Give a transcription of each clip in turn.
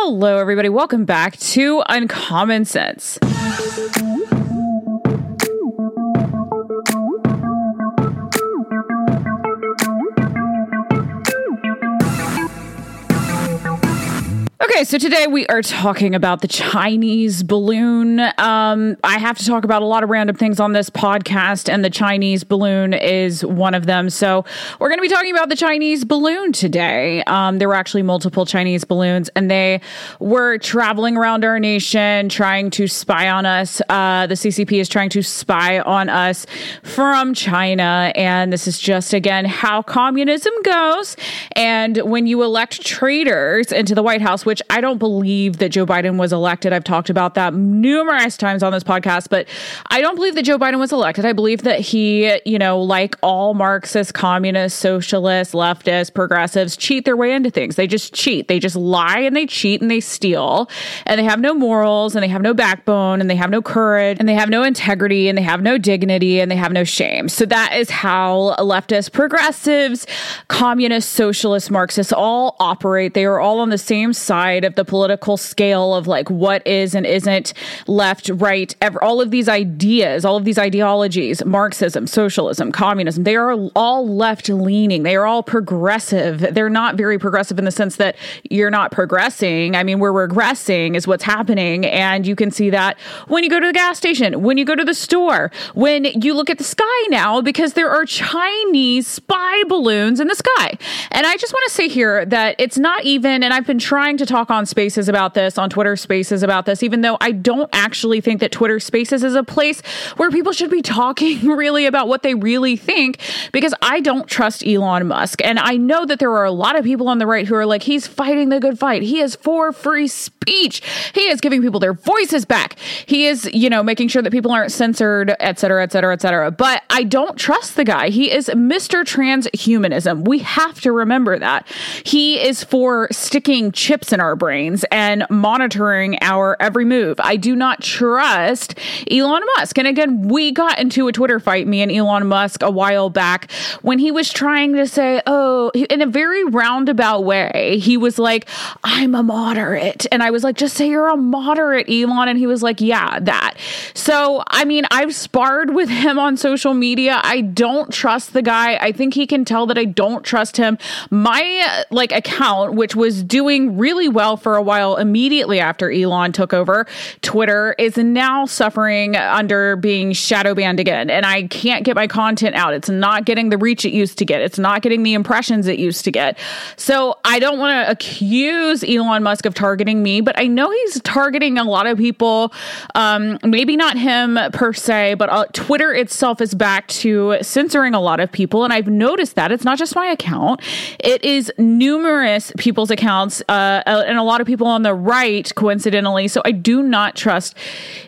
Hello, everybody. Welcome back to Uncommon Sense. Okay, so today we are talking about the Chinese balloon. Um, I have to talk about a lot of random things on this podcast, and the Chinese balloon is one of them. So we're going to be talking about the Chinese balloon today. Um, there were actually multiple Chinese balloons, and they were traveling around our nation trying to spy on us. Uh, the CCP is trying to spy on us from China, and this is just again how communism goes. And when you elect traitors into the White House, which I don't believe that Joe Biden was elected. I've talked about that numerous times on this podcast, but I don't believe that Joe Biden was elected. I believe that he, you know, like all Marxist, communists, socialists, leftists, progressives, cheat their way into things. They just cheat. They just lie and they cheat and they steal and they have no morals and they have no backbone and they have no courage and they have no integrity and they have no dignity and they have no shame. So that is how leftist, progressives, communists, socialists, Marxists all operate. They are all on the same side of the political scale of like what is and isn't left, right, ever, all of these ideas, all of these ideologies, Marxism, socialism, communism, they are all left leaning. They are all progressive. They're not very progressive in the sense that you're not progressing. I mean, we're regressing is what's happening. And you can see that when you go to the gas station, when you go to the store, when you look at the sky now, because there are Chinese spy balloons in the sky. And I just want to say here that it's not even, and I've been trying to talk on spaces about this, on Twitter spaces about this, even though I don't actually think that Twitter spaces is a place where people should be talking really about what they really think, because I don't trust Elon Musk. And I know that there are a lot of people on the right who are like, he's fighting the good fight. He is for free speech. He is giving people their voices back. He is, you know, making sure that people aren't censored, et cetera, et cetera, et cetera. But I don't trust the guy. He is Mr. Transhumanism. We have to remember that. He is for sticking chips in our brains and monitoring our every move. I do not trust Elon Musk. And again, we got into a Twitter fight, me and Elon Musk, a while back when he was trying to say, oh, in a very roundabout way, he was like, I'm a moderate. And I was like, just say you're a moderate, Elon. And he was like, yeah, that. So, I mean, I've sparred with him on social media. I don't trust the guy. I think he can tell that I don't trust him. My uh, like account, which was doing really well for a while immediately after Elon took over Twitter, is now suffering under being shadow banned again. And I can't get my content out. It's not getting the reach it used to get, it's not getting the impressions it used to get. So I don't want to accuse Elon Musk of targeting me, but I know he's targeting a lot of people. Um, maybe not him per se, but uh, Twitter itself is back to censoring a lot of people. And I've noticed that it's not just my account, it is numerous people's accounts. Uh, and a lot of people on the right, coincidentally. So I do not trust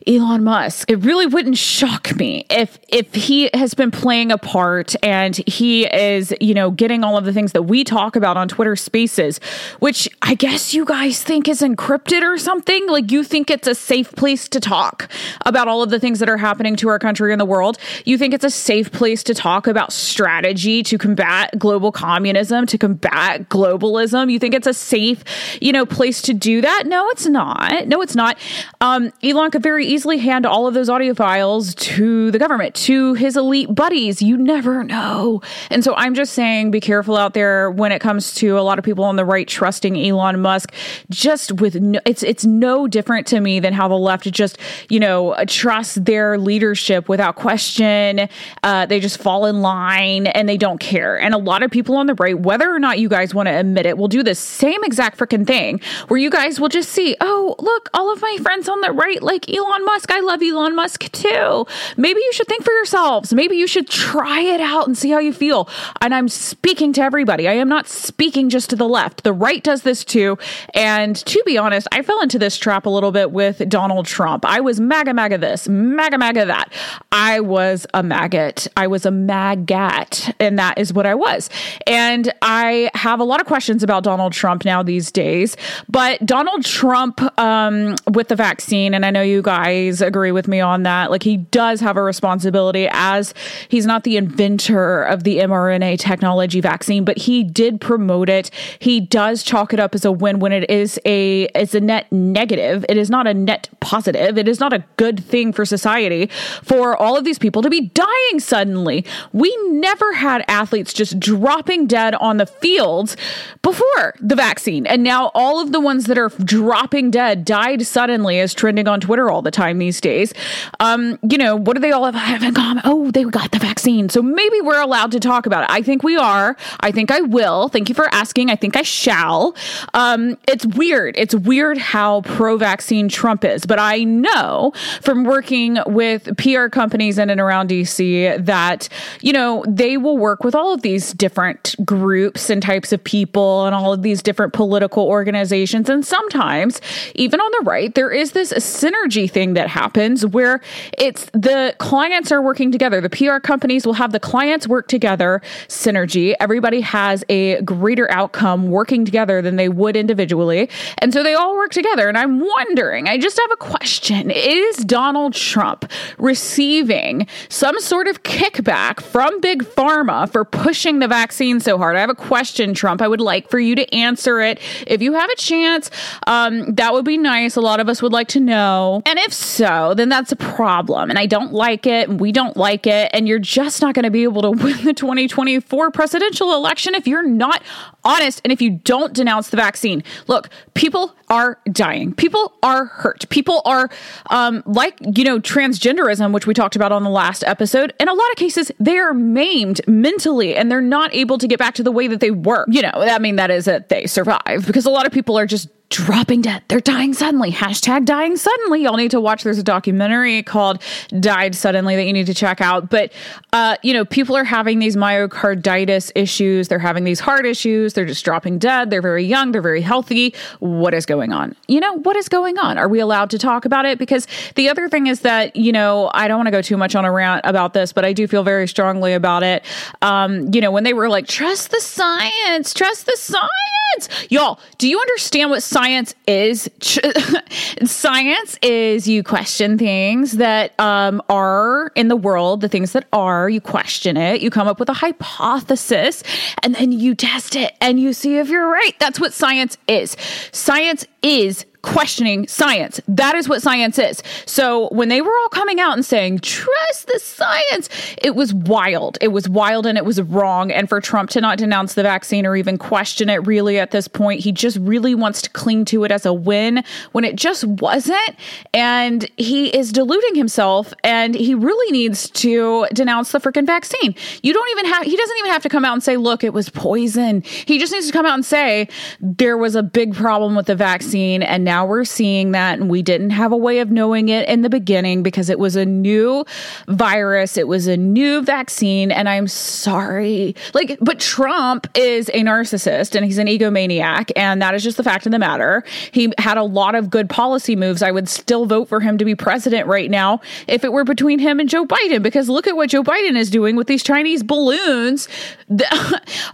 Elon Musk. It really wouldn't shock me if if he has been playing a part and he is, you know, getting all of the things that we talk about on Twitter Spaces, which I guess you guys think is encrypted or something. Like you think it's a safe place to talk about all of the things that are happening to our country and the world. You think it's a safe place to talk about strategy to combat global communism, to combat globalism. You think it's a safe, you know, place to do that? No, it's not. No, it's not. Um, Elon could very easily hand all of those audio files to the government, to his elite buddies. You never know. And so I'm just saying be careful out there when it comes to a lot of people on the right trusting Elon Musk. Just with no, it's it's no different to me than how the left just, you know, trust their leadership without question. Uh, they just fall in line and they don't care. And a lot of people on the right, whether or not you guys want to admit it, will do the same exact freaking thing where you guys will just see, oh, look, all of my friends on the right like Elon Musk. I love Elon Musk too. Maybe you should think for yourselves. Maybe you should try it out and see how you feel. And I'm speaking to everybody. I am not speaking just to the left. The right does this too. And to be honest, I fell into this trap a little bit with Donald Trump. I was MAGA, MAGA this, MAGA, MAGA that. I was a maggot. I was a maggot. And that is what I was. And I have a lot of questions about Donald Trump now these days But Donald Trump um, with the vaccine, and I know you guys agree with me on that, like he does have a responsibility as he's not the inventor of the mRNA technology vaccine, but he did promote it. He does chalk it up as a win when it is a it's a net negative. It is not a net positive. It is not a good thing for society for all of these people to be dying suddenly. We never had athletes just dropping dead on the fields before the vaccine. And now all of the ones that are dropping dead died suddenly as trending on Twitter all the time these days. Um, you know, what do they all have in common? Oh, they got the vaccine. So maybe we're allowed to talk about it. I think we are. I think I will. Thank you for asking. I think I shall. Um, it's weird. It's weird how pro vaccine Trump is. But I know from working with PR companies in and around DC that, you know, they will work with all of these different groups and types of people and all of these different political organizations. And sometimes, even on the right, there is this synergy thing that happens where it's the clients are working together. The PR companies will have the clients work together, synergy. Everybody has a greater outcome working together than they would individually. And so they all work together. And I'm wondering, I just have a question. Is Donald Trump receiving some sort of kickback from Big Pharma for pushing the vaccine so hard? I have a question, Trump. I would like for you to answer it. If you have a chance, um, that would be nice. A lot of us would like to know. And if so, then that's a problem. And I don't like it. And we don't like it. And you're just not going to be able to win the 2024 presidential election if you're not honest and if you don't denounce the vaccine. Look, people are dying. People are hurt. People are, um, like, you know, transgenderism, which we talked about on the last episode. In a lot of cases, they are maimed mentally and they're not able to get back to the way that they were. You know, I mean, that is that they survive because a lot of people are just dropping dead. They're dying suddenly. Hashtag dying suddenly. Y'all need to watch. There's a documentary called Died Suddenly that you need to check out. But, uh, you know, people are having these myocarditis issues. They're having these heart issues. They're just dropping dead. They're very young. They're very healthy. What is going on? You know, what is going on? Are we allowed to talk about it? Because the other thing is that, you know, I don't want to go too much on a rant about this, but I do feel very strongly about it. Um, you know, when they were like, trust the science, trust the science. Y'all, do you understand what science science is science is you question things that um, are in the world, the things that are, you question it, you come up with a hypothesis, and then you test it and you see if you're right. That's what science is. Science is questioning science. That is what science is. So when they were all coming out and saying, trust the science, it was wild. It was wild and it was wrong. And for Trump to not denounce the vaccine or even question it really at this point, he just really wants to cling to it as a win when it just wasn't. And he is deluding himself and he really needs to denounce the freaking vaccine. You don't even have, he doesn't even have to come out and say, look, it was poison. He just needs to come out and say, there was a big problem with the vaccine and now we're seeing that. And we didn't have a way of knowing it in the beginning because it was a new virus, it was a new vaccine. And I'm sorry. Like, but Trump is a narcissist and he's an egomaniac. And that is just the fact of the matter. He had a lot of good policy moves. I would still vote for him to be president right now if it were between him and Joe Biden, because look at what Joe Biden is doing with these Chinese balloons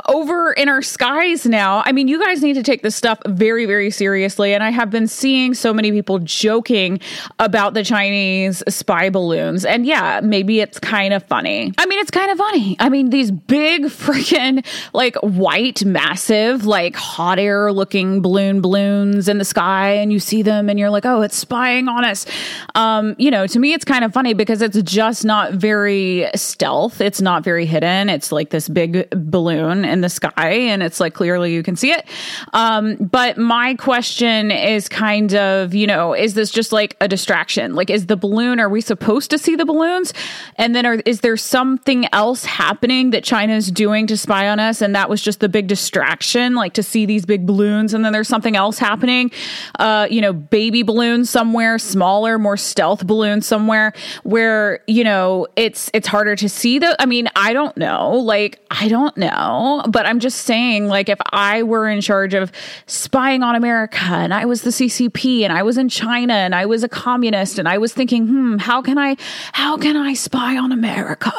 over in our skies now. I mean, you guys need to take this stuff very, very seriously. And I have been seeing so many people joking about the Chinese spy balloons. And yeah, maybe it's kind of funny. I mean, it's kind of funny. I mean, these big freaking like white, massive, like hot air looking balloon balloons in the sky, and you see them and you're like, oh, it's spying on us. Um, you know, to me, it's kind of funny because it's just not very stealth. It's not very hidden. It's like this big balloon in the sky, and it's like clearly you can see it. Um, but my question is kind of, you know, is this just like a distraction? Like, is the balloon, are we supposed to see the balloons? And then are, is there something else happening that China's doing to spy on us? And that was just the big distraction, like to see these big balloons. And then there's something else happening, uh, you know, baby balloons somewhere, smaller, more stealth balloons somewhere where, you know, it's, it's harder to see the, I mean, I don't know. Like, I don't know, but I'm just saying, like, if I were in charge of spying on America and I was the CCP and I was in China and I was a communist and I was thinking, hmm, how can I, how can I spy on America?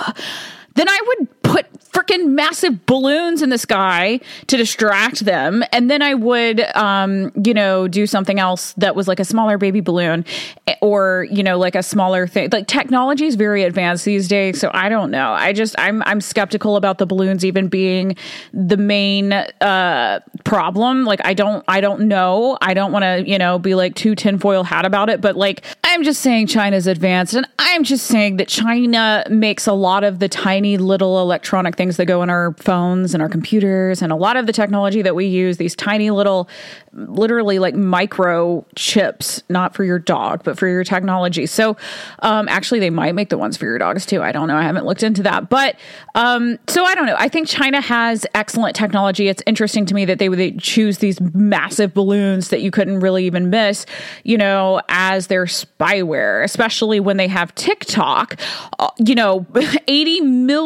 Then I would put freaking massive balloons in the sky to distract them. And then I would, um, you know, do something else that was like a smaller baby balloon eh, or, you know, like a smaller thing. Like technology is very advanced these days. So I don't know. I just, I'm, I'm skeptical about the balloons even being the main, uh, problem. Like I don't, I don't know. I don't want to, you know, be like too tinfoil hat about it. But like, I'm just saying China's advanced and I'm just saying that China makes a lot of the tiny little electronic things that go in our phones and our computers and a lot of the technology that we use, these tiny little, literally like micro chips, not for your dog, but for your technology. So, um, actually, they might make the ones for your dogs too. I don't know. I haven't looked into that. But, um, so I don't know. I think China has excellent technology. It's interesting to me that they would choose these massive balloons that you couldn't really even miss, you know, as their spyware, especially when they have TikTok. Uh, you know, 80 million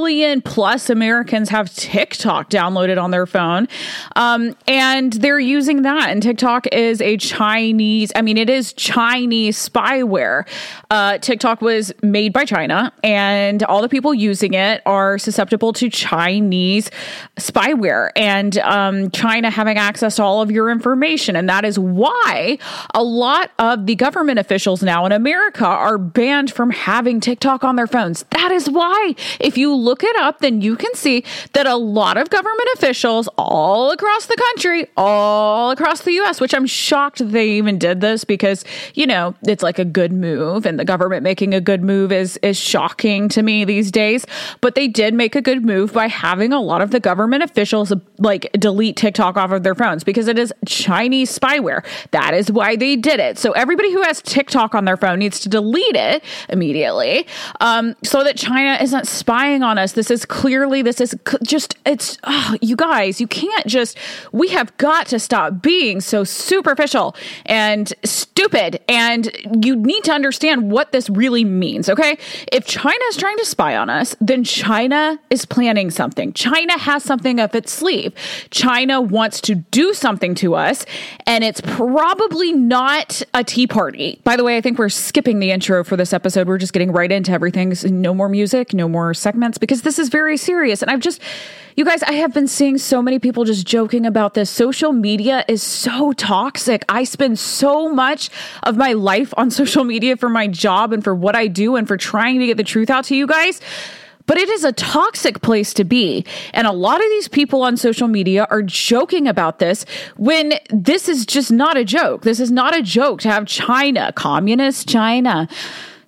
plus Americans have TikTok downloaded on their phone. Um, and they're using that. And TikTok is a Chinese, I mean, it is Chinese spyware. Uh, TikTok was made by China, and all the people using it are susceptible to Chinese spyware and um, China having access to all of your information. And that is why a lot of the government officials now in America are banned from having TikTok on their phones. That is why, if you look it up, then you can see that a lot of government officials all across the country, all across the US, which I'm shocked they even did this because, you know, it's like a good move and the government making a good move is is shocking to me these days, but they did make a good move by having a lot of the government officials like delete TikTok off of their phones because it is Chinese spyware. That is why they did it. So everybody who has TikTok on their phone needs to delete it immediately um, so that China isn't spying on us. This is clearly, this is just, it's, oh, you guys, you can't just, we have got to stop being so superficial and stupid. And you need to understand what this really means, okay? If China is trying to spy on us, then China is planning something. China has something up its sleeve. China wants to do something to us, and it's probably not a tea party. By the way, I think we're skipping the intro for this episode. We're just getting right into everything. No more music, no more segments, because this is very serious. And I've just, you guys, I have been seeing so many people just joking about this. Social media is so toxic. I spend so much of my life on social media for my job and for what I do and for trying to get the truth out to you guys. But it is a toxic place to be. And a lot of these people on social media are joking about this when this is just not a joke. This is not a joke to have China, communist China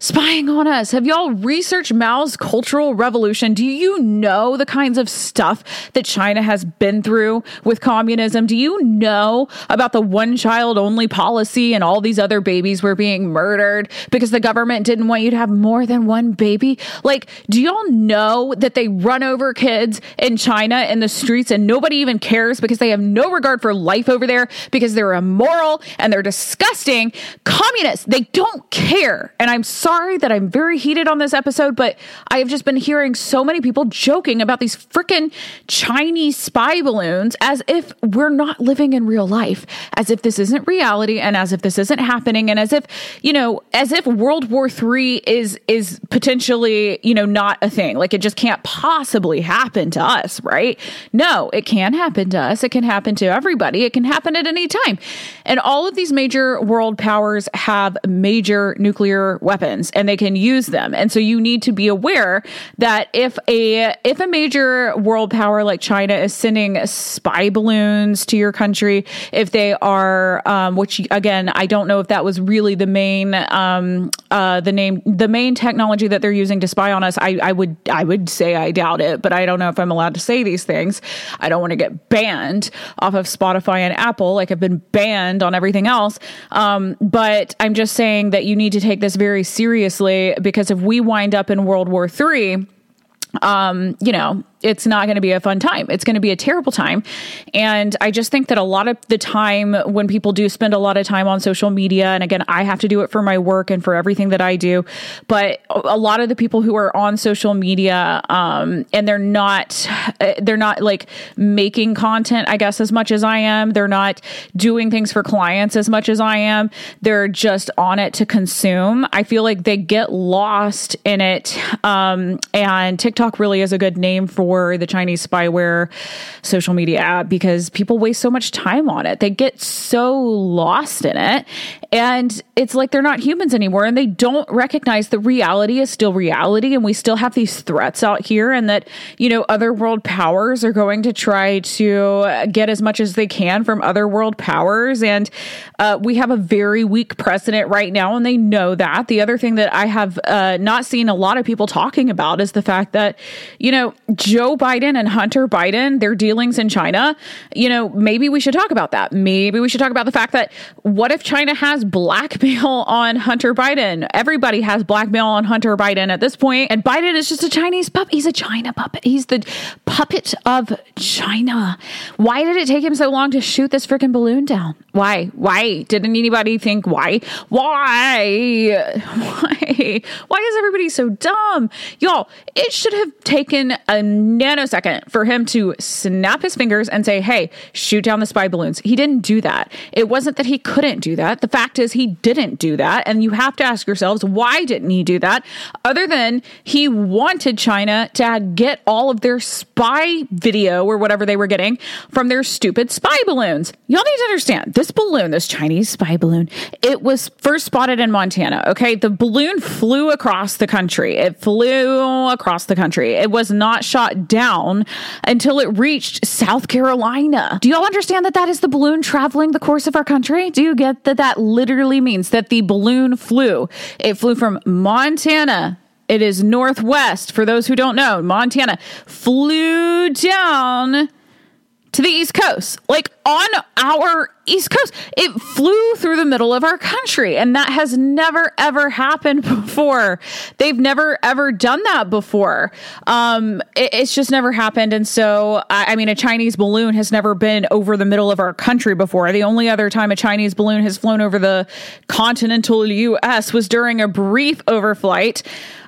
spying on us. Have y'all researched Mao's Cultural Revolution? Do you know the kinds of stuff that China has been through with communism? Do you know about the one child only policy and all these other babies were being murdered because the government didn't want you to have more than one baby? Like, do y'all know that they run over kids in China in the streets and nobody even cares because they have no regard for life over there because they're immoral and they're disgusting? Communists, they don't care. And I'm sorry sorry that I'm very heated on this episode, but I have just been hearing so many people joking about these freaking Chinese spy balloons as if we're not living in real life, as if this isn't reality and as if this isn't happening and as if, you know, as if World War III is is potentially, you know, not a thing. Like it just can't possibly happen to us, right? No, it can happen to us. It can happen to everybody. It can happen at any time. And all of these major world powers have major nuclear weapons weapons and they can use them. And so you need to be aware that if a if a major world power like China is sending spy balloons to your country, if they are, um, which again I don't know if that was really the main um, uh, the name the main technology that they're using to spy on us. I, I would I would say I doubt it, but I don't know if I'm allowed to say these things. I don't want to get banned off of Spotify and Apple like I've been banned on everything else. Um, but I'm just saying that you need to take this very seriously seriously because if we wind up in World War III, um, you know, it's not going to be a fun time. It's going to be a terrible time. And I just think that a lot of the time when people do spend a lot of time on social media, and again, I have to do it for my work and for everything that I do, but a lot of the people who are on social media um, and they're not, they're not like making content, I guess, as much as I am. They're not doing things for clients as much as I am. They're just on it to consume. I feel like they get lost in it. Um, and TikTok really is a good name for the Chinese spyware social media app because people waste so much time on it. They get so lost in it. And it's like they're not humans anymore and they don't recognize the reality is still reality. And we still have these threats out here, and that, you know, other world powers are going to try to get as much as they can from other world powers. And uh, we have a very weak precedent right now, and they know that. The other thing that I have uh, not seen a lot of people talking about is the fact that, you know, Joe Biden and Hunter Biden, their dealings in China, you know, maybe we should talk about that. Maybe we should talk about the fact that what if China has blackmail on Hunter Biden? Everybody has blackmail on Hunter Biden at this point, and Biden is just a Chinese puppet. He's a China puppet. He's the puppet of China. Why did it take him so long to shoot this freaking balloon down? Why? Why? Didn't anybody think why? Why? Why? Why is everybody so dumb? Y'all, it should have taken a nanosecond for him to snap his fingers and say, hey, shoot down the spy balloons. He didn't do that. It wasn't that he couldn't do that. The fact is, he didn't do that. And you have to ask yourselves, why didn't he do that? Other than he wanted China to get all of their spy video or whatever they were getting from their stupid spy balloons. Y'all need to understand this balloon, this Chinese spy balloon, it was first spotted in Montana. Okay. The balloon flew across the country. It flew across the country. It was not shot down until it reached South Carolina. Do y'all understand that that is the balloon traveling the course of our country? Do you get that that literally means that the balloon flew? It flew from Montana it is northwest. For those who don't know, Montana flew down to the East Coast, like on our East Coast. It flew through the middle of our country, and that has never ever happened before. They've never ever done that before. Um, it, it's just never happened, and so I, I mean, a Chinese balloon has never been over the middle of our country before. The only other time a Chinese balloon has flown over the continental U.S. was during a brief overflight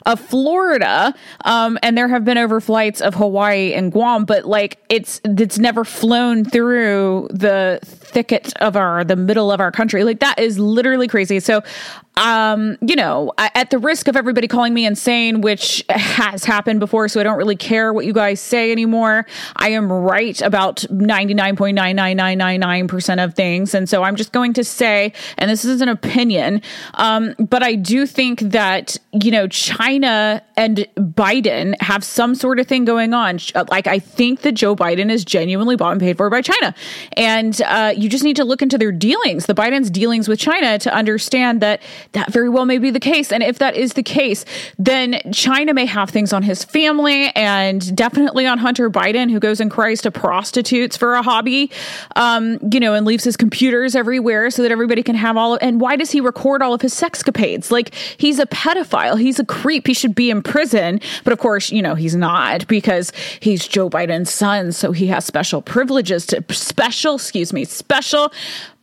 of Florida, um, and there have been overflights of Hawaii and Guam, but like it's it's never flown through the thicket of our the middle of our country. Like that is literally crazy. So um, you know, at the risk of everybody calling me insane, which has happened before, so I don't really care what you guys say anymore. I am right about 99.99999% of things. And so I'm just going to say, and this is an opinion, um, but I do think that, you know, China and Biden have some sort of thing going on. Like, I think that Joe Biden is genuinely bought and paid for by China. And uh, you just need to look into their dealings, the Biden's dealings with China, to understand that that very well may be the case. And if that is the case, then China may have things on his family and definitely on Hunter Biden, who goes and cries to prostitutes for a hobby, um, you know, and leaves his computers everywhere so that everybody can have all. Of, and why does he record all of his sexcapades? Like he's a pedophile. He's a creep. He should be in prison. But of course, you know, he's not because he's Joe Biden's son. So he has special privileges to special, excuse me, special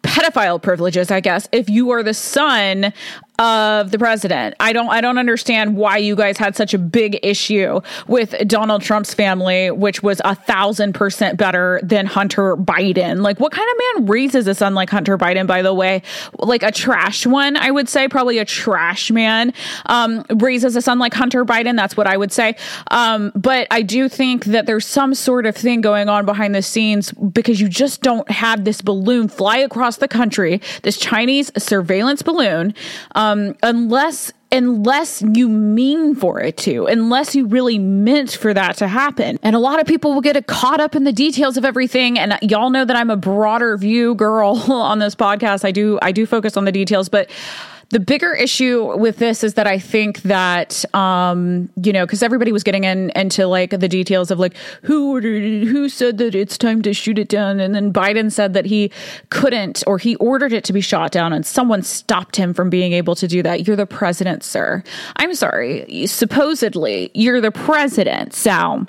pedophile privileges, I guess, if you are the son of the president. I don't I don't understand why you guys had such a big issue with Donald Trump's family, which was a thousand percent better than Hunter Biden. Like, what kind of man raises a son like Hunter Biden? By the way, like a trash one, I would say probably a trash man um, raises a son like Hunter Biden. That's what I would say. Um, but I do think that there's some sort of thing going on behind the scenes because you just don't have this balloon fly across the country, this Chinese surveillance balloon. Um, unless unless you mean for it to, unless you really meant for that to happen. And a lot of people will get caught up in the details of everything. And y'all know that I'm a broader view girl on this podcast. I do I do focus on the details, but the bigger issue with this is that I think that um, you know because everybody was getting in into like the details of like who ordered it, who said that it's time to shoot it down, and then Biden said that he couldn't or he ordered it to be shot down, and someone stopped him from being able to do that. You're the president, sir. I'm sorry. Supposedly, you're the president. So,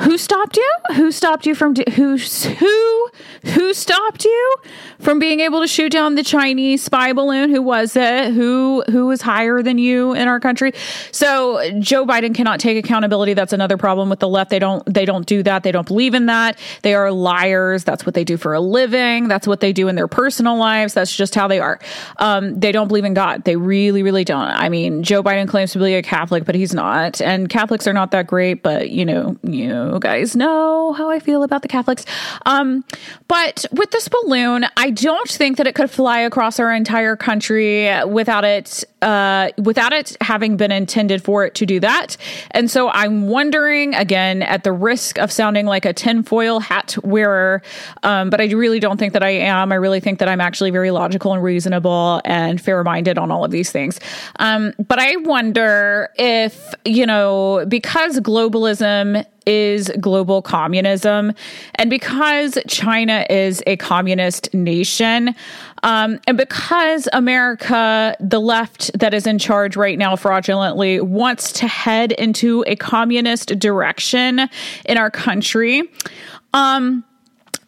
who stopped you? Who stopped you from who who who stopped you from being able to shoot down the Chinese spy balloon? Who was it? Who who who is higher than you in our country. So Joe Biden cannot take accountability. That's another problem with the left. They don't they don't do that. They don't believe in that. They are liars. That's what they do for a living. That's what they do in their personal lives. That's just how they are. Um, they don't believe in God. They really really don't. I mean, Joe Biden claims to be a Catholic, but he's not. And Catholics are not that great. But you know, you guys know how I feel about the Catholics. Um, but with this balloon, I don't think that it could fly across our entire country without without it uh, without it having been intended for it to do that. And so I'm wondering again, at the risk of sounding like a tinfoil hat wearer, um, but I really don't think that I am. I really think that I'm actually very logical and reasonable and fair minded on all of these things. Um, but I wonder if you know because globalism is global communism. And because China is a communist nation, um, and because America, the left that is in charge right now fraudulently, wants to head into a communist direction in our country, um,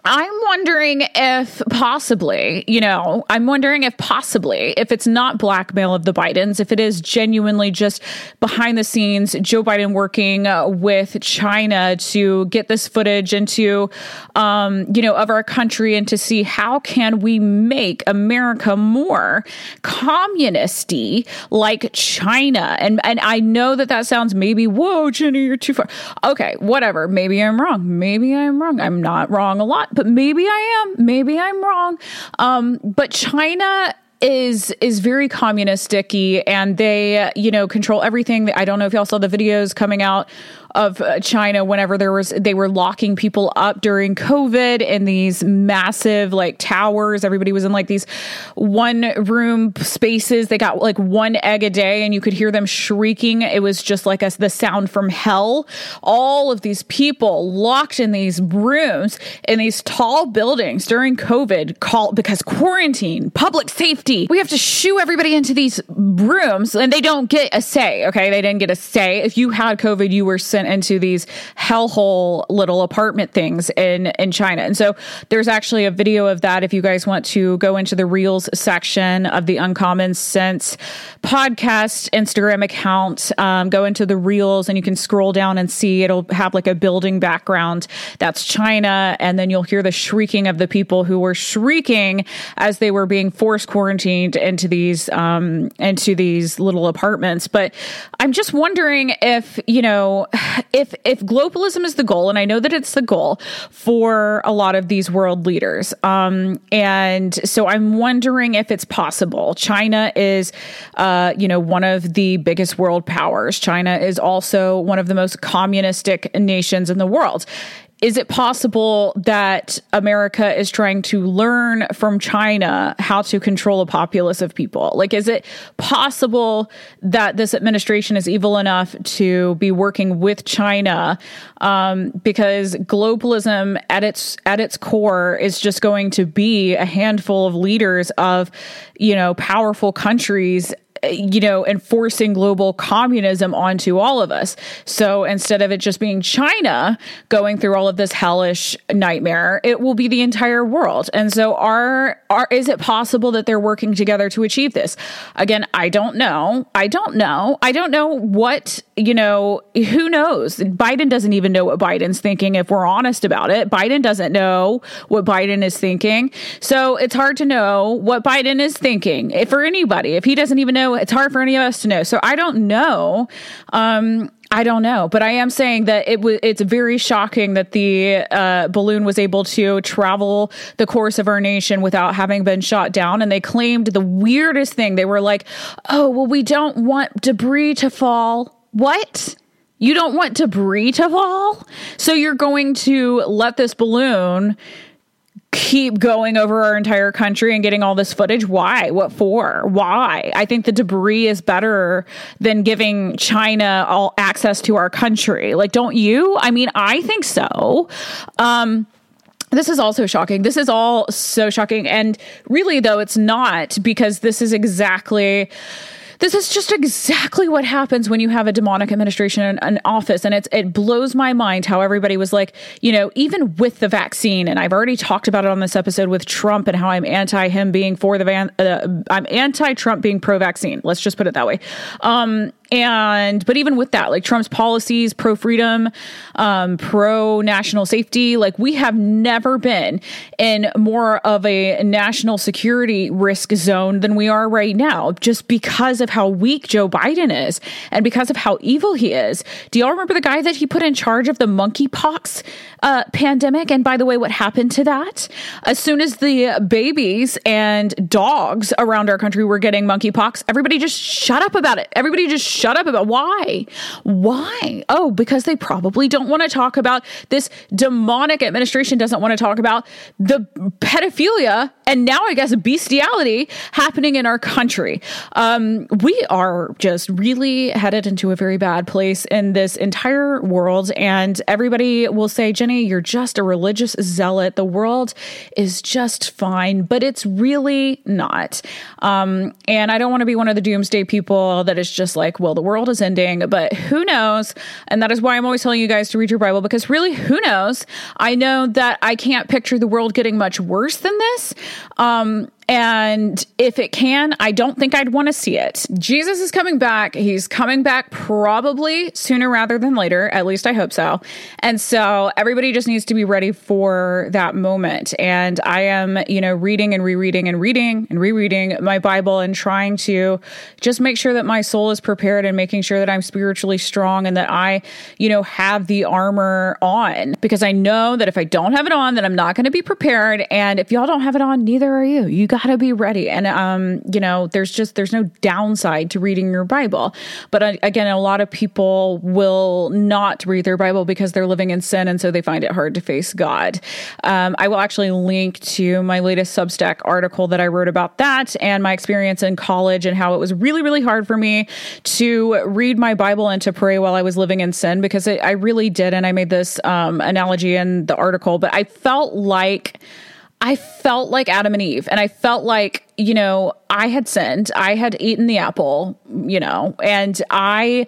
I'm wondering if possibly, you know, I'm wondering if possibly, if it's not blackmail of the Bidens, if it is genuinely just behind the scenes, Joe Biden working uh, with China to get this footage into, um, you know, of our country and to see how can we make America more communisty like China. And and I know that that sounds maybe, whoa, Ginny, you're too far. Okay, whatever. Maybe I'm wrong. Maybe I'm wrong. I'm not wrong a lot but maybe I am. Maybe I'm wrong. Um, but China is is very communistic and they you know control everything i don't know if y'all saw the videos coming out of uh, China whenever there was they were locking people up during COVID in these massive like towers. Everybody was in like these one room spaces. They got like one egg a day, and you could hear them shrieking. It was just like a, the sound from hell. All of these people locked in these rooms in these tall buildings during COVID, called because quarantine, public safety. We have to shoo everybody into these rooms, and they don't get a say. Okay, they didn't get a say. If you had COVID, you were sent into these hellhole little apartment things in in China. And so there's actually a video of that if you guys want to go into the reels section of the Uncommon Sense podcast Instagram account. Um, go into the reels and you can scroll down and see it'll have like a building background. That's China, and then you'll hear the shrieking of the people who were shrieking as they were being forced quarantined into these um, into these little apartments. But I'm just wondering if you know if if globalism is the goal, and I know that it's the goal for a lot of these world leaders, um, and so I'm wondering if it's possible. China is, uh, you know, one of the biggest world powers. China is also one of the most communistic nations in the world is it possible that America is trying to learn from China how to control a populace of people? Like, is it possible that this administration is evil enough to be working with China? Um, because globalism at its at its core is just going to be a handful of leaders of, you know, powerful countries you know, enforcing global communism onto all of us. So instead of it just being China going through all of this hellish nightmare, it will be the entire world. And so are are is it possible that they're working together to achieve this? Again, I don't know. I don't know. I don't know what, you know, who knows? Biden doesn't even know what Biden's thinking if we're honest about it. Biden doesn't know what Biden is thinking. So it's hard to know what Biden is thinking if for anybody. If he doesn't even know it's hard for any of us to know. So I don't know. Um, I don't know, but I am saying that it was. It's very shocking that the uh, balloon was able to travel the course of our nation without having been shot down. And they claimed the weirdest thing. They were like, "Oh, well, we don't want debris to fall." What? You don't want debris to fall? So you're going to let this balloon keep going over our entire country and getting all this footage. Why? What for? Why? I think the debris is better than giving China all access to our country. Like, don't you? I mean, I think so. Um, this is also shocking. This is all so shocking. And really, though, it's not because this is exactly this is just exactly what happens when you have a demonic administration in an office. And it's, it blows my mind how everybody was like, you know, even with the vaccine, and I've already talked about it on this episode with Trump and how I'm anti him being for the van, uh, I'm anti Trump being pro vaccine. Let's just put it that way. Um, and but even with that like trump's policies pro freedom um, pro national safety like we have never been in more of a national security risk zone than we are right now just because of how weak joe biden is and because of how evil he is do y'all remember the guy that he put in charge of the monkeypox uh, pandemic and by the way what happened to that as soon as the babies and dogs around our country were getting monkeypox everybody just shut up about it everybody just shut up about why? Why? Oh, because they probably don't want to talk about this demonic administration doesn't want to talk about the pedophilia and now I guess bestiality happening in our country. Um, we are just really headed into a very bad place in this entire world. And everybody will say, Ginny, you're just a religious zealot. The world is just fine, but it's really not. Um, and I don't want to be one of the doomsday people that is just like, well, the world is ending, but who knows? And that is why I'm always telling you guys to read your Bible because really, who knows? I know that I can't picture the world getting much worse than this. Um, and if it can, I don't think I'd want to see it. Jesus is coming back. He's coming back probably sooner rather than later. At least I hope so. And so everybody just needs to be ready for that moment. And I am, you know, reading and rereading and reading and rereading my Bible and trying to just make sure that my soul is prepared and making sure that I'm spiritually strong and that I, you know, have the armor on because I know that if I don't have it on, then I'm not going to be prepared. And if y'all don't have it on, neither are you. You got to be ready. And, um, you know, there's just, there's no downside to reading your Bible. But uh, again, a lot of people will not read their Bible because they're living in sin. And so they find it hard to face God. Um, I will actually link to my latest Substack article that I wrote about that and my experience in college and how it was really, really hard for me to read my Bible and to pray while I was living in sin because it, I really did. And I made this um, analogy in the article, but I felt like, I felt like Adam and Eve, and I felt like, you know, I had sinned. I had eaten the apple, you know, and I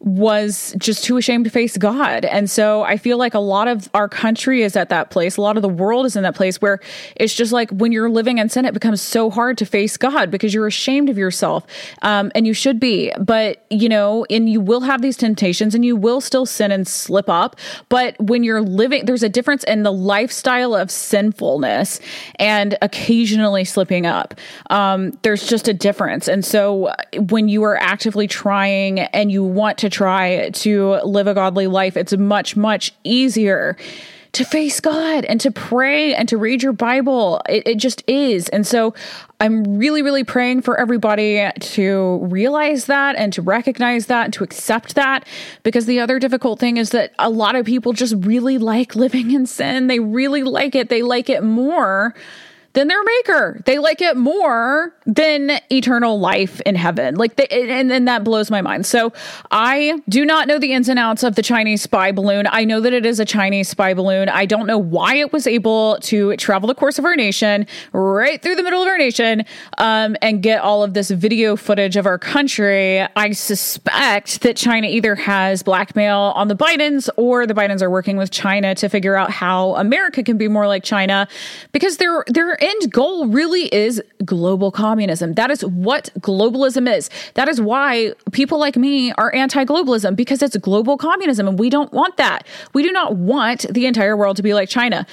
was just too ashamed to face God. And so I feel like a lot of our country is at that place. A lot of the world is in that place where it's just like when you're living in sin, it becomes so hard to face God because you're ashamed of yourself. Um, and you should be. But, you know, and you will have these temptations and you will still sin and slip up. But when you're living, there's a difference in the lifestyle of sinfulness and occasionally slipping up. Um, there's just a difference. And so when you are actively trying and you want to try to live a godly life, it's much, much easier to face God and to pray and to read your Bible. It, it, just is. And so I'm really, really praying for everybody to realize that and to recognize that and to accept that. Because the other difficult thing is that a lot of people just really like living in sin. They really like it. They like it more than their maker. They like it more than eternal life in heaven. Like, they, and then that blows my mind. So, I do not know the ins and outs of the Chinese spy balloon. I know that it is a Chinese spy balloon. I don't know why it was able to travel the course of our nation, right through the middle of our nation, um, and get all of this video footage of our country. I suspect that China either has blackmail on the Bidens or the Bidens are working with China to figure out how America can be more like China because they're they're end goal really is global communism. That is what globalism is. That is why people like me are anti globalism because it's global communism and we don't want that. We do not want the entire world to be like China.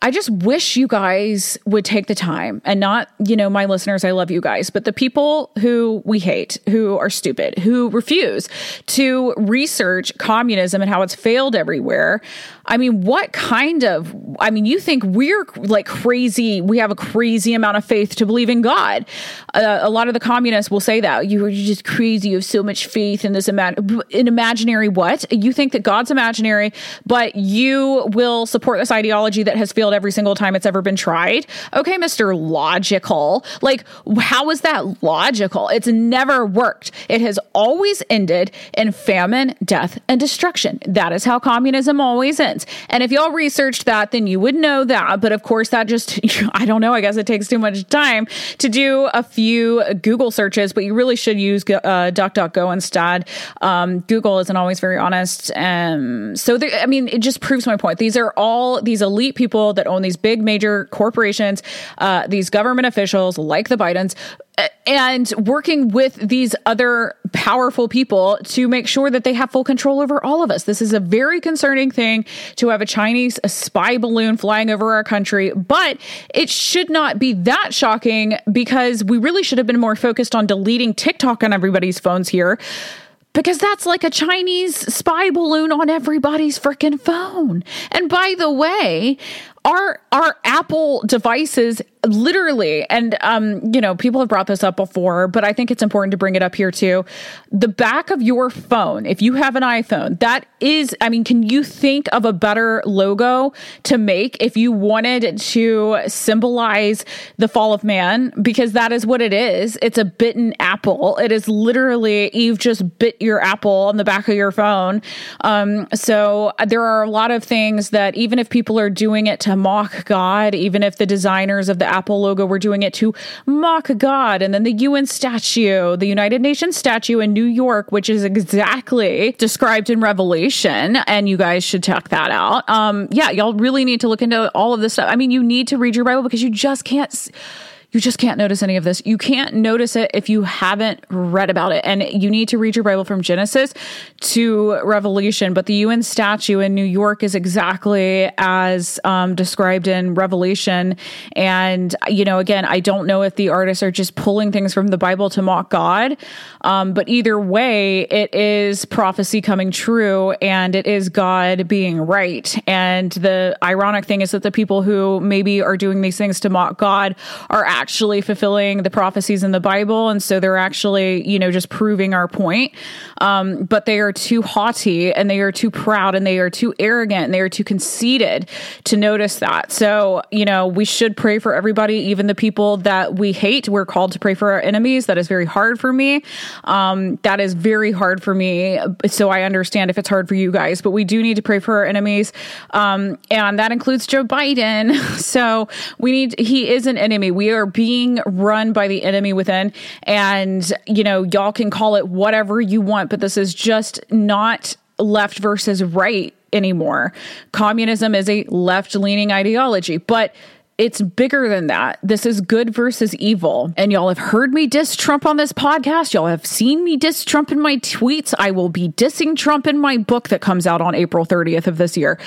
I just wish you guys would take the time and not, you know, my listeners, I love you guys, but the people who we hate, who are stupid, who refuse to research communism and how it's failed everywhere. I mean, what kind of, I mean, you think we're like crazy, we have a crazy amount of faith to believe in God. Uh, a lot of the communists will say that. You are just crazy, you have so much faith in this, ima- in imaginary what? You think that God's imaginary, but you will support this ideology that has failed every single time it's ever been tried. Okay, Mr. Logical. Like, how is that logical? It's never worked. It has always ended in famine, death, and destruction. That is how communism always ends. And if y'all researched that, then you would know that. But of course, that just, I don't know, I guess it takes too much time to do a few Google searches, but you really should use uh, DuckDuckGo instead. Um, Google isn't always very honest. Um, so, I mean, it just proves my point. These are all these elite people that own these big major corporations, uh, these government officials like the Bidens and working with these other powerful people to make sure that they have full control over all of us. This is a very concerning thing to have a Chinese spy balloon flying over our country, but it should not be that shocking because we really should have been more focused on deleting TikTok on everybody's phones here because that's like a Chinese spy balloon on everybody's freaking phone. And by the way, our our Apple devices literally and um you know people have brought this up before but i think it's important to bring it up here too. The back of your phone if you have an iphone that is i mean can you think of a better logo to make if you wanted to symbolize the fall of man? Because that is what it is. It's a bitten apple. It is literally you've just bit your apple on the back of your phone. Um so there are a lot of things that even if people are doing it to mock god even if the designers of the Apple logo, we're doing it to mock God. And then the UN statue, the United Nations statue in New York, which is exactly described in Revelation. And you guys should check that out. Um, yeah, y'all really need to look into all of this stuff. I mean, you need to read your Bible because you just can't. You just can't notice any of this. You can't notice it if you haven't read about it. And you need to read your Bible from Genesis to Revelation. But the UN statue in New York is exactly as um, described in Revelation. And, you know, again, I don't know if the artists are just pulling things from the Bible to mock God. Um, but either way, it is prophecy coming true and it is God being right. And the ironic thing is that the people who maybe are doing these things to mock God are actually fulfilling the prophecies in the Bible. And so they're actually, you know, just proving our point. Um, but they are too haughty and they are too proud and they are too arrogant and they are too conceited to notice that. So, you know, we should pray for everybody, even the people that we hate. We're called to pray for our enemies. That is very hard for me. Um, that is very hard for me. So I understand if it's hard for you guys, but we do need to pray for our enemies. Um, and that includes Joe Biden. So we need, he is an enemy. We are being run by the enemy within. And, you know, y'all can call it whatever you want, but this is just not left versus right anymore. Communism is a left leaning ideology, but it's bigger than that. This is good versus evil. And y'all have heard me diss Trump on this podcast. Y'all have seen me diss Trump in my tweets. I will be dissing Trump in my book that comes out on April 30th of this year.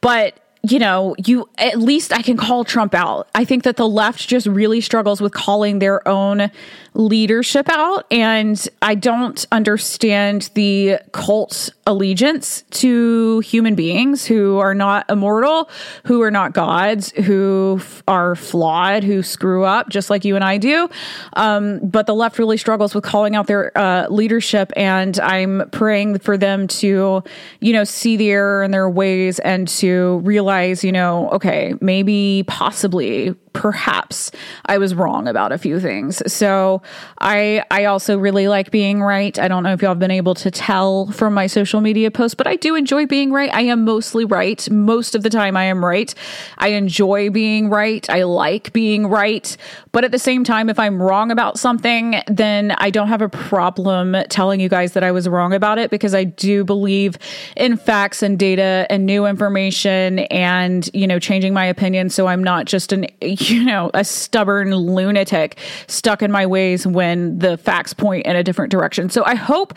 But you know, you at least I can call Trump out. I think that the left just really struggles with calling their own leadership out. And I don't understand the cult allegiance to human beings who are not immortal, who are not gods, who f- are flawed, who screw up just like you and I do. Um, but the left really struggles with calling out their uh, leadership. And I'm praying for them to, you know, see the error in their ways and to realize, you know, okay, maybe possibly perhaps I was wrong about a few things. So I I also really like being right. I don't know if y'all have been able to tell from my social media posts, but I do enjoy being right. I am mostly right. Most of the time I am right. I enjoy being right. I like being right. But at the same time, if I'm wrong about something, then I don't have a problem telling you guys that I was wrong about it because I do believe in facts and data and new information and, you know, changing my opinion so I'm not just an, you know, a stubborn lunatic stuck in my ways when the facts point in a different direction. So I hope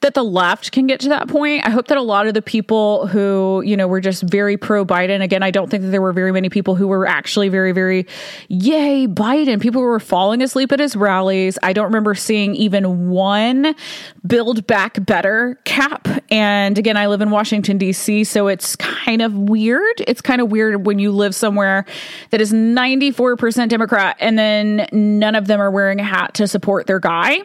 that the left can get to that point. I hope that a lot of the people who, you know, were just very pro Biden, again, I don't think that there were very many people who were actually very, very, yay, Biden. People were falling asleep at his rallies. I don't remember seeing even one build back better cap. And again, I live in Washington, D.C., so it's kind of weird. It's kind of weird when you live somewhere that is 94% Democrat and then none of them are wearing a hat to support their guy.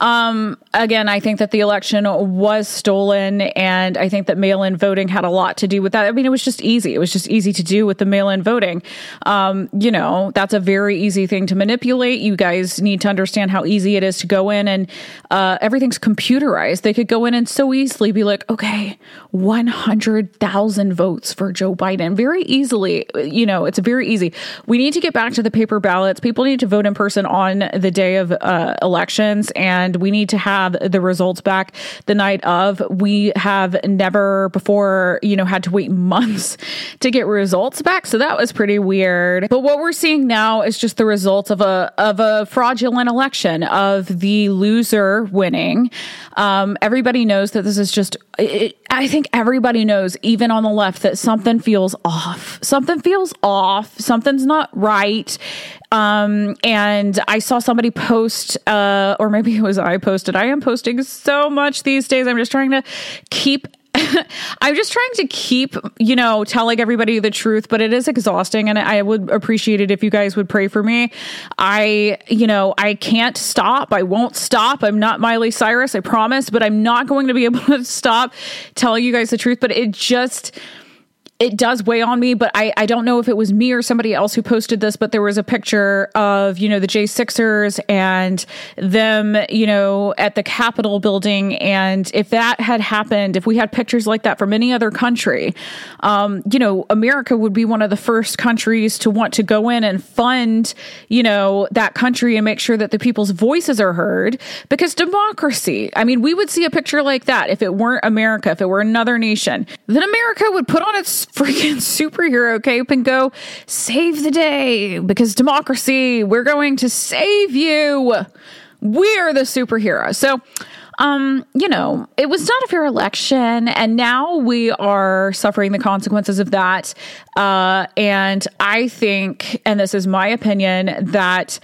Um, again, I think that the election was stolen, and I think that mail in voting had a lot to do with that. I mean, it was just easy. It was just easy to do with the mail in voting. Um, you know, that's a very easy thing to manipulate. You guys need to understand how easy it is to go in, and uh, everything's computerized. They could go in and so easily be like, okay, 100,000 votes for Joe Biden very easily. You know, it's very easy. We need to get back to the paper ballots. People need to vote in person on the day of uh, elections, and we need to have the results back the night of. We have never before, you know, had to wait months to get results back. So that was pretty weird. But what we're seeing now is just the results of a of a fraudulent election of the loser winning. Um, everybody knows that this is just. It, I think everybody knows, even on the left, that something feels off. Something feels off. Something's not right. Um, and I saw somebody post, uh, or maybe it was I posted. I am posting so much these days. I'm just trying to keep I'm just trying to keep, you know, telling everybody the truth, but it is exhausting. And I would appreciate it if you guys would pray for me. I, you know, I can't stop. I won't stop. I'm not Miley Cyrus, I promise, but I'm not going to be able to stop telling you guys the truth. But it just, it does weigh on me, but I, I don't know if it was me or somebody else who posted this, but there was a picture of, you know, the J6ers and them, you know, at the Capitol building. And if that had happened, if we had pictures like that from any other country, um, you know, America would be one of the first countries to want to go in and fund, you know, that country and make sure that the people's voices are heard because democracy. I mean, we would see a picture like that if it weren't America, if it were another nation, then America would put on its freaking superhero cape and go save the day because democracy, we're going to save you. We're the superhero. So, um, you know, it was not a fair election, and now we are suffering the consequences of that. Uh, and I think, and this is my opinion, that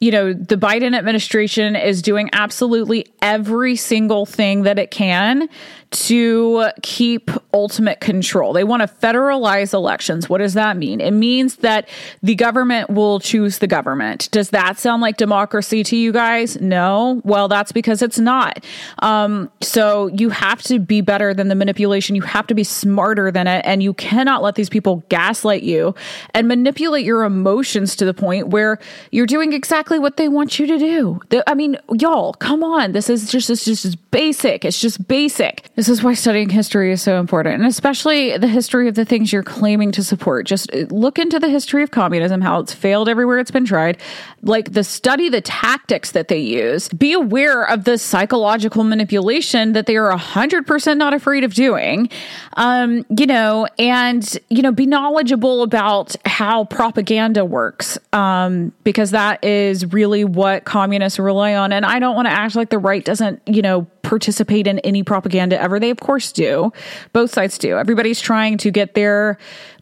you know, the Biden administration is doing absolutely every single thing that it can to keep ultimate control. They want to federalize elections. What does that mean? It means that the government will choose the government. Does that sound like democracy to you guys? No. Well, that's because it's not. Um, so you have to be better than the manipulation. You have to be smarter than it. And you cannot let these people gaslight you and manipulate your emotions to the point where you're doing exactly what they want you to do. I mean, y'all, come on. This is just, it's just basic. It's just basic. This is why studying history is so important, and especially the history of the things you're claiming to support. Just uh, look into the history of communism, how it's failed everywhere it's been tried. Like the study the tactics that they use. Be aware of the psychological manipulation that they are 100% not afraid of doing. Um, you know, and, you know, be knowledgeable about how propaganda works, um, because that is really what communists rely on. And I don't want to act like the right doesn't, you know, participate in any propaganda ever. They, of course, do. Both sides do. Everybody's trying to get their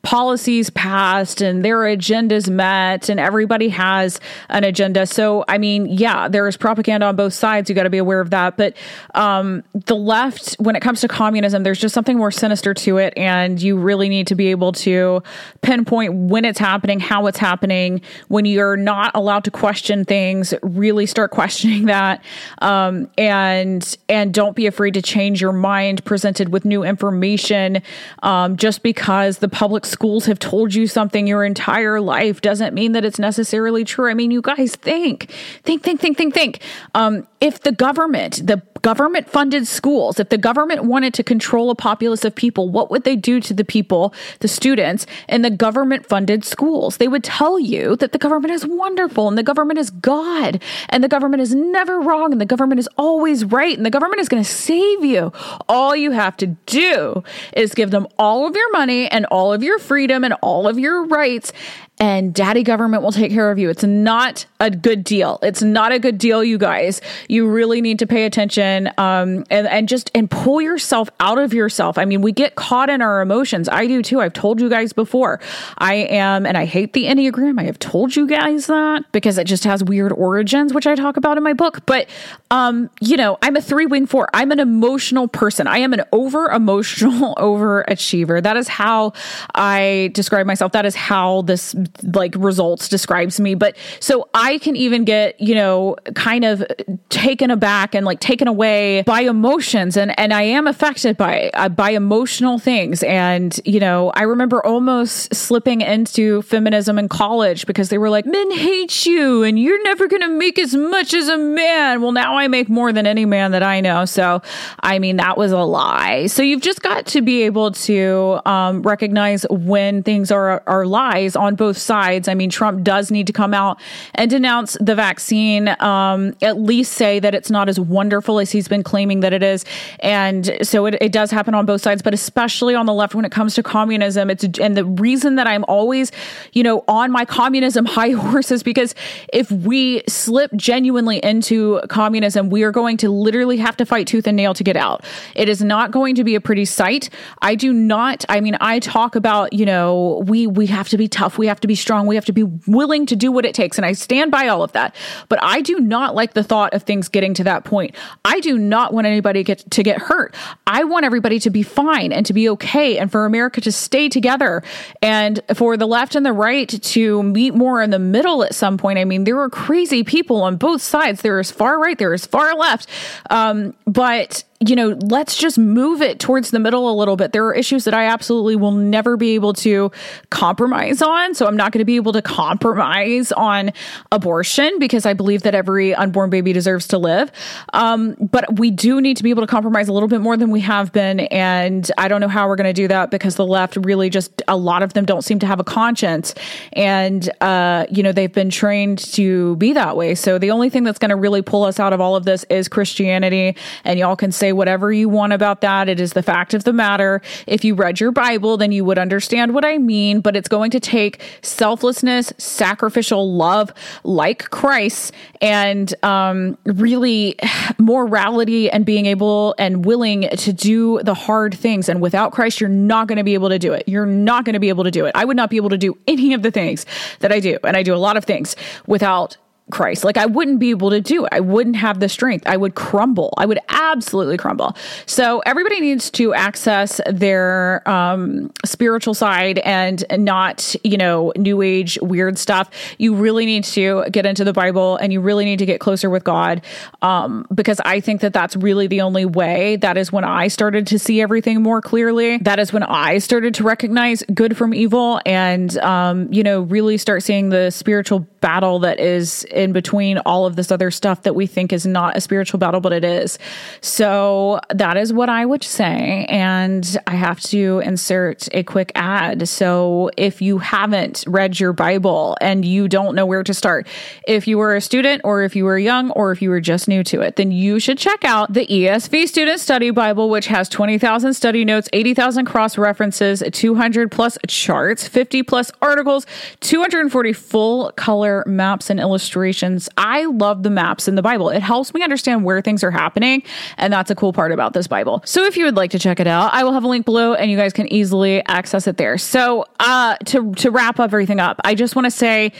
policies passed and their agendas met and everybody has an agenda. So, I mean, yeah, there is propaganda on both sides. You got to be aware of that. But um, the left, when it comes to communism, there's just something more sinister to it. And you really need to be able to pinpoint when it's happening, how it's happening. When you're not allowed to question things, really start questioning that. Um, and, and don't be afraid to change your mind presented with new information um, just because the public schools have told you something your entire life doesn't mean that it's necessarily true. I mean, you guys think, think, think, think, think, think. Um, if the government, the government funded schools, if the government wanted to control a populace of people, what would they do to the people, the students in the government funded schools? They would tell you that the government is wonderful and the government is God and the government is never wrong and the government is always right and the government is going to save you. All you have to do is give them all of your money and all of your freedom and all of your rights and daddy government will take care of you. It's not a good deal. It's not a good deal, you guys. You really need to pay attention um, and, and just and pull yourself out of yourself. I mean, we get caught in our emotions. I do too. I've told you guys before. I am, and I hate the Enneagram. I have told you guys that because it just has weird origins, which I talk about in my book. But, um, you know, I'm a three wing four. I'm an emotional person. I am an over emotional overachiever. That is how I describe myself. That is how this like results describes me. But so I can even get, you know, kind of taken aback and like taken away by emotions. And, and I am affected by, uh, by emotional things. And, you know, I remember almost slipping into feminism in college because they were like, men hate you and you're never going to make as much as a man. Well, now I make more than any man that I know. So, I mean, that was a lie. So you've just got to be able to um, recognize when things are, are lies on both sides. I mean, Trump does need to come out and denounce the vaccine, um, at least say that it's not as wonderful as he's been claiming that it is. And so it, it does happen on both sides, but especially on the left when it comes to communism. It's and the reason that I'm always, you know, on my communism high horse is because if we slip genuinely into communism, we are going to literally have to fight tooth and nail to get out. It is not going to be a pretty sight. I do not. I mean, I talk about, you know, we we have to be tough. We have to be strong. We have to be willing to do what it takes. And I stand by all of that. But I do not like the thought of things getting to that point. I do not want anybody get, to get hurt. I want everybody to be fine and to be okay and for America to stay together and for the left and the right to meet more in the middle at some point. I mean, there are crazy people on both sides. There is far right, there is far left. Um, but you know, let's just move it towards the middle a little bit. There are issues that I absolutely will never be able to compromise on. So I'm not going to be able to compromise on abortion because I believe that every unborn baby deserves to live. Um, but we do need to be able to compromise a little bit more than we have been. And I don't know how we're going to do that because the left really just, a lot of them don't seem to have a conscience. And, uh, you know, they've been trained to be that way. So the only thing that's going to really pull us out of all of this is Christianity. And y'all can say, say whatever you want about that. It is the fact of the matter. If you read your Bible, then you would understand what I mean, but it's going to take selflessness, sacrificial love like Christ, and um, really morality and being able and willing to do the hard things. And without Christ, you're not going to be able to do it. You're not going to be able to do it. I would not be able to do any of the things that I do. And I do a lot of things without Christ. Like I wouldn't be able to do it. I wouldn't have the strength. I would crumble. I would absolutely crumble. So everybody needs to access their um, spiritual side and not, you know, new age weird stuff. You really need to get into the Bible and you really need to get closer with God um, because I think that that's really the only way. That is when I started to see everything more clearly. That is when I started to recognize good from evil and, um, you know, really start seeing the spiritual battle that is in between all of this other stuff that we think is not a spiritual battle, but it is. So that is what I would say. And I have to insert a quick ad. So if you haven't read your Bible and you don't know where to start, if you were a student or if you were young or if you were just new to it, then you should check out the ESV Student Study Bible, which has 20,000 study notes, 80,000 cross references, 200 plus charts, 50 plus articles, 240 full color maps and illustrations. I love the maps in the Bible. It helps me understand where things are happening. And that's a cool part about this Bible. So if you would like to check it out, I will have a link below and you guys can easily access it there. So uh, to, to wrap everything up, I just want to say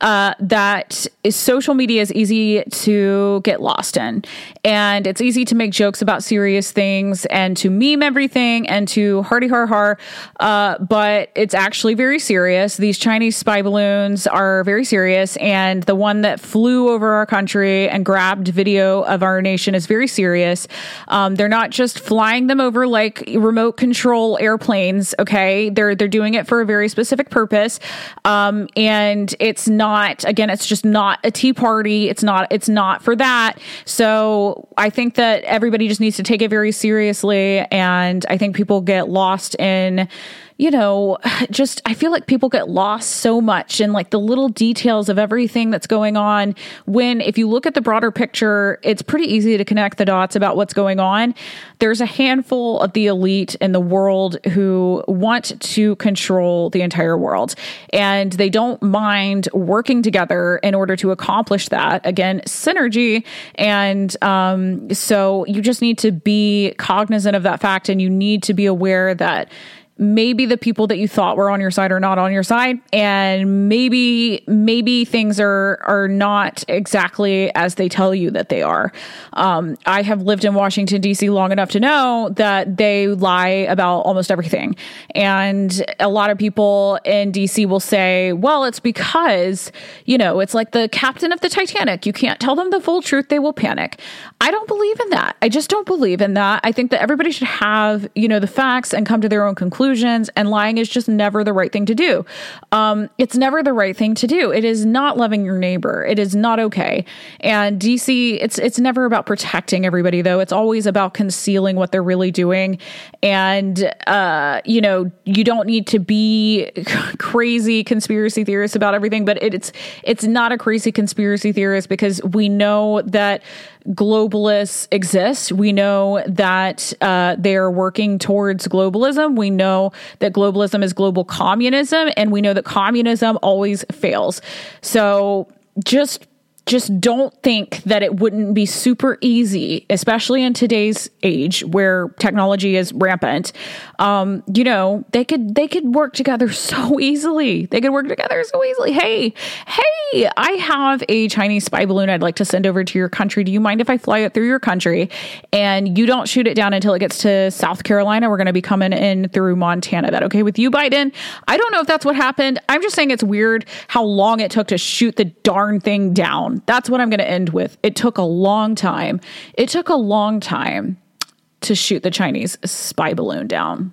uh, that social media is easy to get lost in. And it's easy to make jokes about serious things and to meme everything and to hardy har har. Uh, but it's actually very serious. These Chinese spy balloons are very serious serious. And the one that flew over our country and grabbed video of our nation is very serious. Um, they're not just flying them over like remote control airplanes. Okay, they're they're doing it for a very specific purpose. Um, and it's not again, it's just not a tea party. It's not it's not for that. So I think that everybody just needs to take it very seriously. And I think people get lost in you know, just I feel like people get lost so much in like the little details of everything that's going on. When if you look at the broader picture, it's pretty easy to connect the dots about what's going on. There's a handful of the elite in the world who want to control the entire world, and they don't mind working together in order to accomplish that. Again, synergy. And um, so you just need to be cognizant of that fact, and you need to be aware that maybe the people that you thought were on your side are not on your side and maybe maybe things are are not exactly as they tell you that they are. Um, i have lived in washington d.c long enough to know that they lie about almost everything. And a lot of people in d.c will say well it's because you know it's like the captain of the titanic. You can't tell them the full truth they will panic. I don't believe in that. I just don't believe in that. I think that everybody should have you know the facts and come to their own conclusion conclusions, and lying is just never the right thing to do. Um, it's never the right thing to do. It is not loving your neighbor. It is not okay. And DC, it's it's never about protecting everybody though. It's always about concealing what they're really doing. And uh, you know, you don't need to be crazy conspiracy theorists about everything, but it, it's it's not a crazy conspiracy theorist because we know that globalists exist. We know that uh, they are working towards globalism. We know that globalism is global communism, and we know that communism always fails. So just just don't think that it wouldn't be super easy, especially in today's age where technology is rampant. Um, you know, they could they could work together so easily. They could work together so easily. Hey, hey, I have a Chinese spy balloon I'd like to send over to your country. Do you mind if I fly it through your country and you don't shoot it down until it gets to South Carolina? We're going to be coming in through Montana. That okay with you, Biden? I don't know if that's what happened. I'm just saying it's weird how long it took to shoot the darn thing down. That's what I'm going to end with. It took a long time. It took a long time to shoot the Chinese spy balloon down.